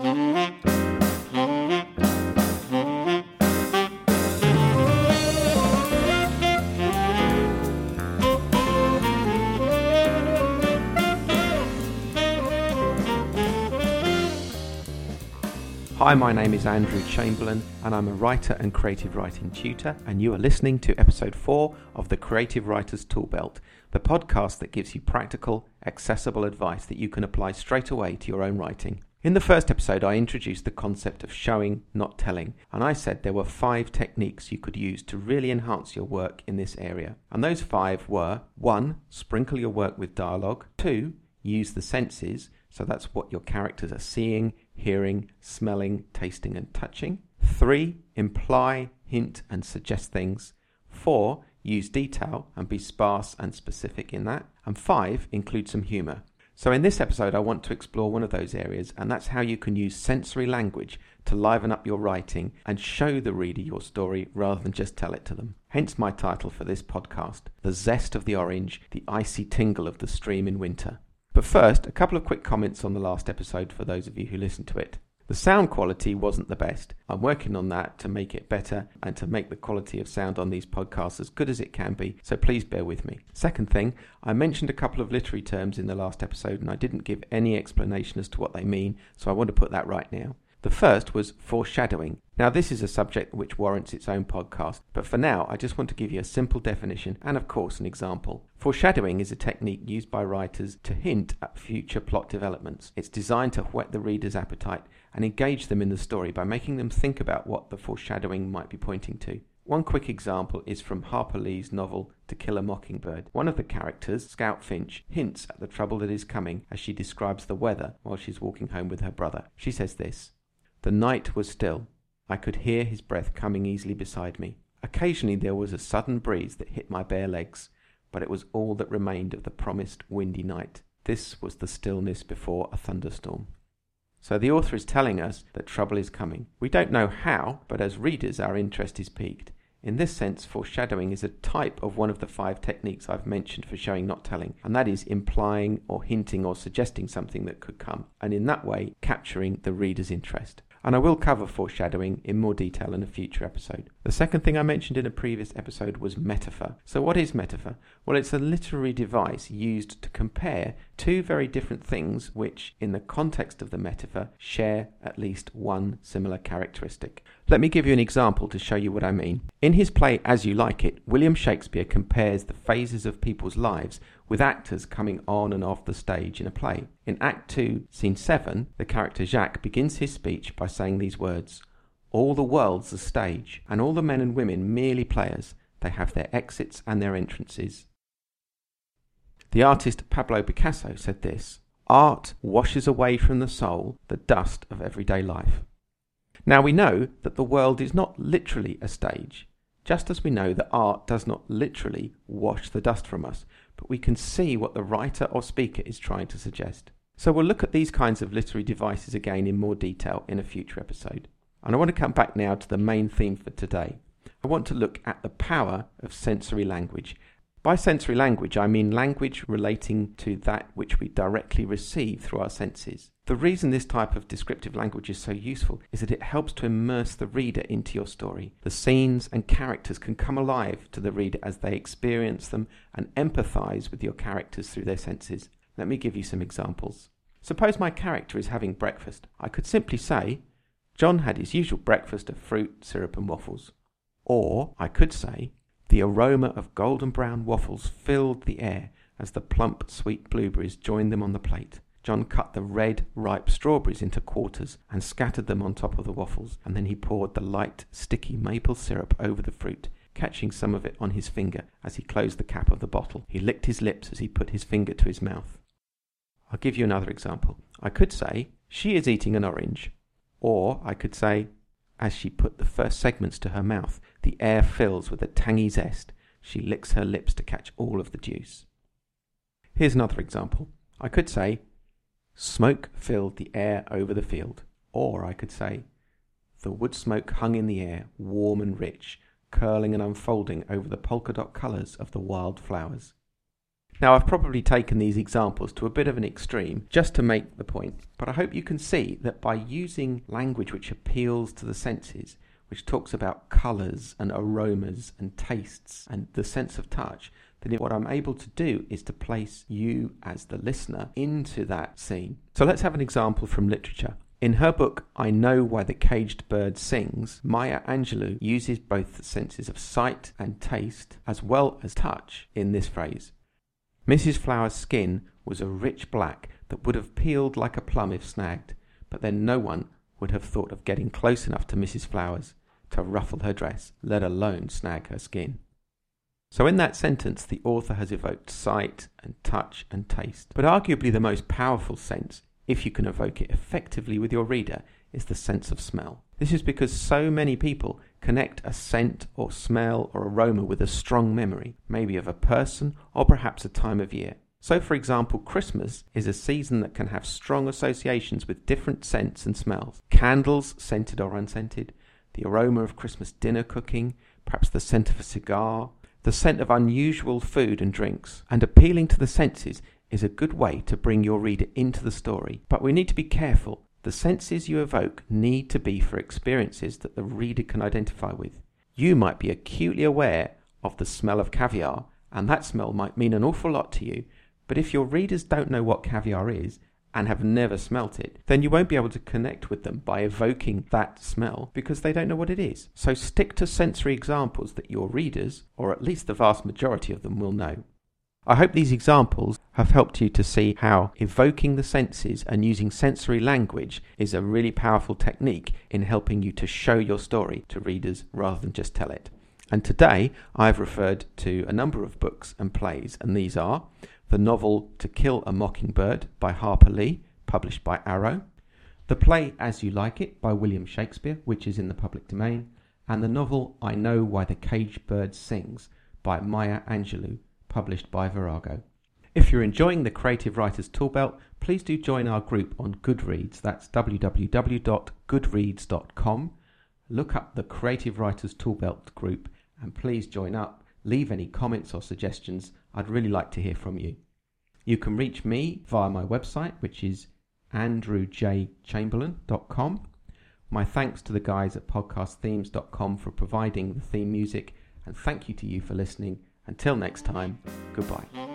Hi, my name is Andrew Chamberlain, and I'm a writer and creative writing tutor, and you are listening to episode 4 of the Creative Writers Toolbelt, the podcast that gives you practical, accessible advice that you can apply straight away to your own writing. In the first episode, I introduced the concept of showing, not telling, and I said there were five techniques you could use to really enhance your work in this area. And those five were 1. Sprinkle your work with dialogue, 2. Use the senses, so that's what your characters are seeing, hearing, smelling, tasting, and touching. Three, imply, hint, and suggest things. Four, use detail and be sparse and specific in that. And five, include some humour. So, in this episode, I want to explore one of those areas, and that's how you can use sensory language to liven up your writing and show the reader your story rather than just tell it to them. Hence my title for this podcast The Zest of the Orange, the Icy Tingle of the Stream in Winter. But first, a couple of quick comments on the last episode for those of you who listened to it. The sound quality wasn't the best. I'm working on that to make it better and to make the quality of sound on these podcasts as good as it can be, so please bear with me. Second thing, I mentioned a couple of literary terms in the last episode and I didn't give any explanation as to what they mean, so I want to put that right now. The first was foreshadowing. Now, this is a subject which warrants its own podcast, but for now, I just want to give you a simple definition and, of course, an example. Foreshadowing is a technique used by writers to hint at future plot developments. It's designed to whet the reader's appetite and engage them in the story by making them think about what the foreshadowing might be pointing to. One quick example is from Harper Lee's novel To Kill a Mockingbird. One of the characters, Scout Finch, hints at the trouble that is coming as she describes the weather while she's walking home with her brother. She says this the night was still. I could hear his breath coming easily beside me. Occasionally there was a sudden breeze that hit my bare legs, but it was all that remained of the promised windy night. This was the stillness before a thunderstorm. So the author is telling us that trouble is coming. We don't know how, but as readers our interest is piqued. In this sense, foreshadowing is a type of one of the five techniques I've mentioned for showing not telling, and that is implying or hinting or suggesting something that could come, and in that way capturing the reader's interest and I will cover foreshadowing in more detail in a future episode. The second thing I mentioned in a previous episode was metaphor. So, what is metaphor? Well, it's a literary device used to compare two very different things which, in the context of the metaphor, share at least one similar characteristic. Let me give you an example to show you what I mean. In his play As You Like It, William Shakespeare compares the phases of people's lives with actors coming on and off the stage in a play. In Act 2, Scene 7, the character Jacques begins his speech by saying these words All the world's a stage, and all the men and women merely players. They have their exits and their entrances. The artist Pablo Picasso said this Art washes away from the soul the dust of everyday life. Now we know that the world is not literally a stage, just as we know that art does not literally wash the dust from us, but we can see what the writer or speaker is trying to suggest. So we'll look at these kinds of literary devices again in more detail in a future episode. And I want to come back now to the main theme for today. I want to look at the power of sensory language by sensory language, I mean language relating to that which we directly receive through our senses. The reason this type of descriptive language is so useful is that it helps to immerse the reader into your story. The scenes and characters can come alive to the reader as they experience them and empathize with your characters through their senses. Let me give you some examples. Suppose my character is having breakfast. I could simply say, John had his usual breakfast of fruit, syrup, and waffles. Or I could say, the aroma of golden brown waffles filled the air as the plump, sweet blueberries joined them on the plate. John cut the red, ripe strawberries into quarters and scattered them on top of the waffles, and then he poured the light, sticky maple syrup over the fruit, catching some of it on his finger as he closed the cap of the bottle. He licked his lips as he put his finger to his mouth. I'll give you another example. I could say, She is eating an orange. Or I could say, as she put the first segments to her mouth, the air fills with a tangy zest. She licks her lips to catch all of the juice. Here's another example. I could say, Smoke filled the air over the field. Or I could say, The wood smoke hung in the air, warm and rich, curling and unfolding over the polka dot colours of the wild flowers. Now, I've probably taken these examples to a bit of an extreme just to make the point, but I hope you can see that by using language which appeals to the senses, which talks about colours and aromas and tastes and the sense of touch, then what I'm able to do is to place you as the listener into that scene. So let's have an example from literature. In her book, I Know Why the Caged Bird Sings, Maya Angelou uses both the senses of sight and taste as well as touch in this phrase. Mrs. Flower's skin was a rich black that would have peeled like a plum if snagged, but then no one would have thought of getting close enough to Mrs. Flowers to ruffle her dress, let alone snag her skin. So, in that sentence, the author has evoked sight and touch and taste. But arguably, the most powerful sense, if you can evoke it effectively with your reader, is the sense of smell. This is because so many people connect a scent or smell or aroma with a strong memory, maybe of a person or perhaps a time of year. So, for example, Christmas is a season that can have strong associations with different scents and smells. Candles, scented or unscented, the aroma of Christmas dinner cooking, perhaps the scent of a cigar, the scent of unusual food and drinks. And appealing to the senses is a good way to bring your reader into the story. But we need to be careful the senses you evoke need to be for experiences that the reader can identify with. You might be acutely aware of the smell of caviar, and that smell might mean an awful lot to you, but if your readers don't know what caviar is and have never smelt it, then you won't be able to connect with them by evoking that smell because they don't know what it is. So stick to sensory examples that your readers, or at least the vast majority of them, will know. I hope these examples have helped you to see how evoking the senses and using sensory language is a really powerful technique in helping you to show your story to readers rather than just tell it. And today I've referred to a number of books and plays, and these are the novel To Kill a Mockingbird by Harper Lee, published by Arrow, the play As You Like It by William Shakespeare, which is in the public domain, and the novel I Know Why the Caged Bird Sings by Maya Angelou, published by Virago. If you're enjoying the Creative Writers Toolbelt, please do join our group on Goodreads. That's www.goodreads.com. Look up the Creative Writers Toolbelt group and please join up. Leave any comments or suggestions. I'd really like to hear from you. You can reach me via my website, which is andrewjchamberlain.com. My thanks to the guys at podcastthemes.com for providing the theme music, and thank you to you for listening until next time, goodbye.